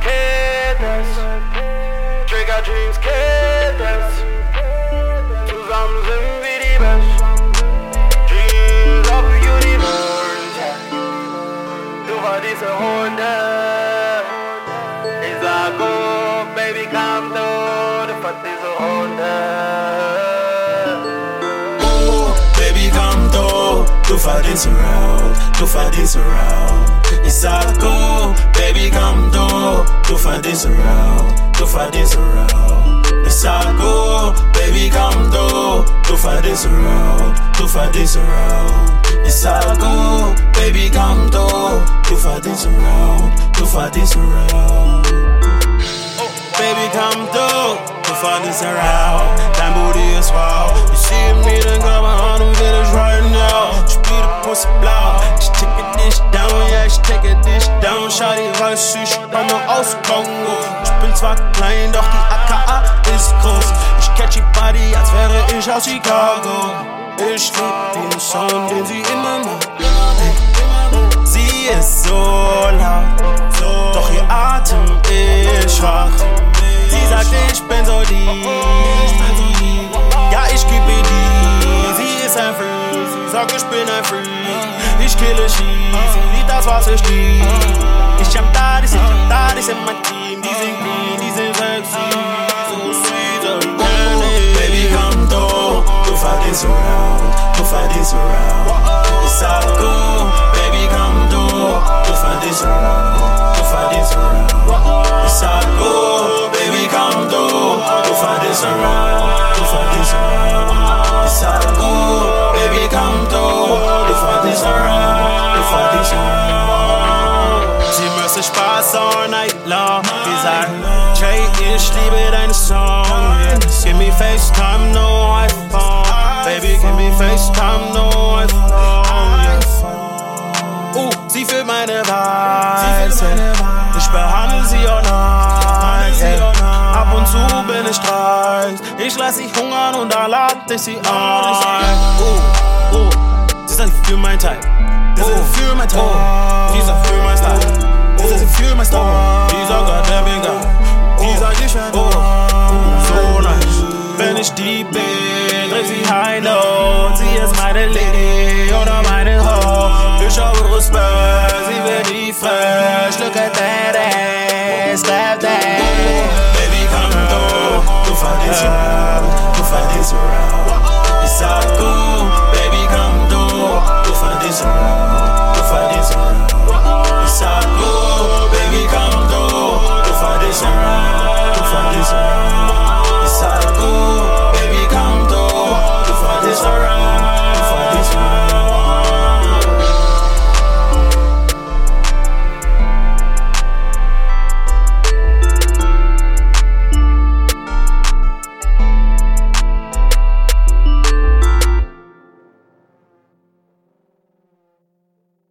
Kenntnis. Trigger Dreams Kenntnis. Zusammen sind wir die Best. Dreams of Universe. Du war diese Hunde. Ich sag, oh, Baby, komm du. Du war diese Hunde. Baby, come through. Du verdienst around, du this around. It's sag go, baby, come through. Du verdienst around, du this around. It's sag go, baby, come through. Du verdienst around, du verdienst around. Ich sag go, baby, come through. Du verdienst around, du verdienst around. Baby, come through. Du verdienst around. Dein aus Kongo. Ich bin zwar klein, doch die AKA ist groß. Ich catch die Body, als wäre ich aus Chicago. Ich lieb den Sound, den sie immer macht. Sie ist so laut, doch ihr Atem ist schwach. Sie sagt, ich bin so lieb. Ja, ich gebe ihr die. Sie ist ein Freak. Sagt, ich bin ein Freak. Ich kille Ski. Sie liebt das, was ich lieb. Ich hab Daddies, verdienst around. Ich sag, go. Baby, come through. Du verdienst around. Du verdienst around. Ich sag, go. Baby, come through. Du verdienst around. Du verdienst around. Ich sag, go. Baby, come through. Du verdienst around. Du verdienst around. Sie müssen Spaß all night long. Die sagen, Jay, ich liebe deinen Song. Yeah. Give me FaceTime, no iPhone. Baby, give me FaceTime, no iPhone. Yeah. Uh, sie fühlt meine yeah. Ich behandle sie all night. yeah. Ab und zu bin ich dreist. Ich lass sie hungern und da lade ich sie ein. Uh, uh, sie sagt, sie fühlt mein Type. Das ist fühlt mein Type. Dieser fühlt Sie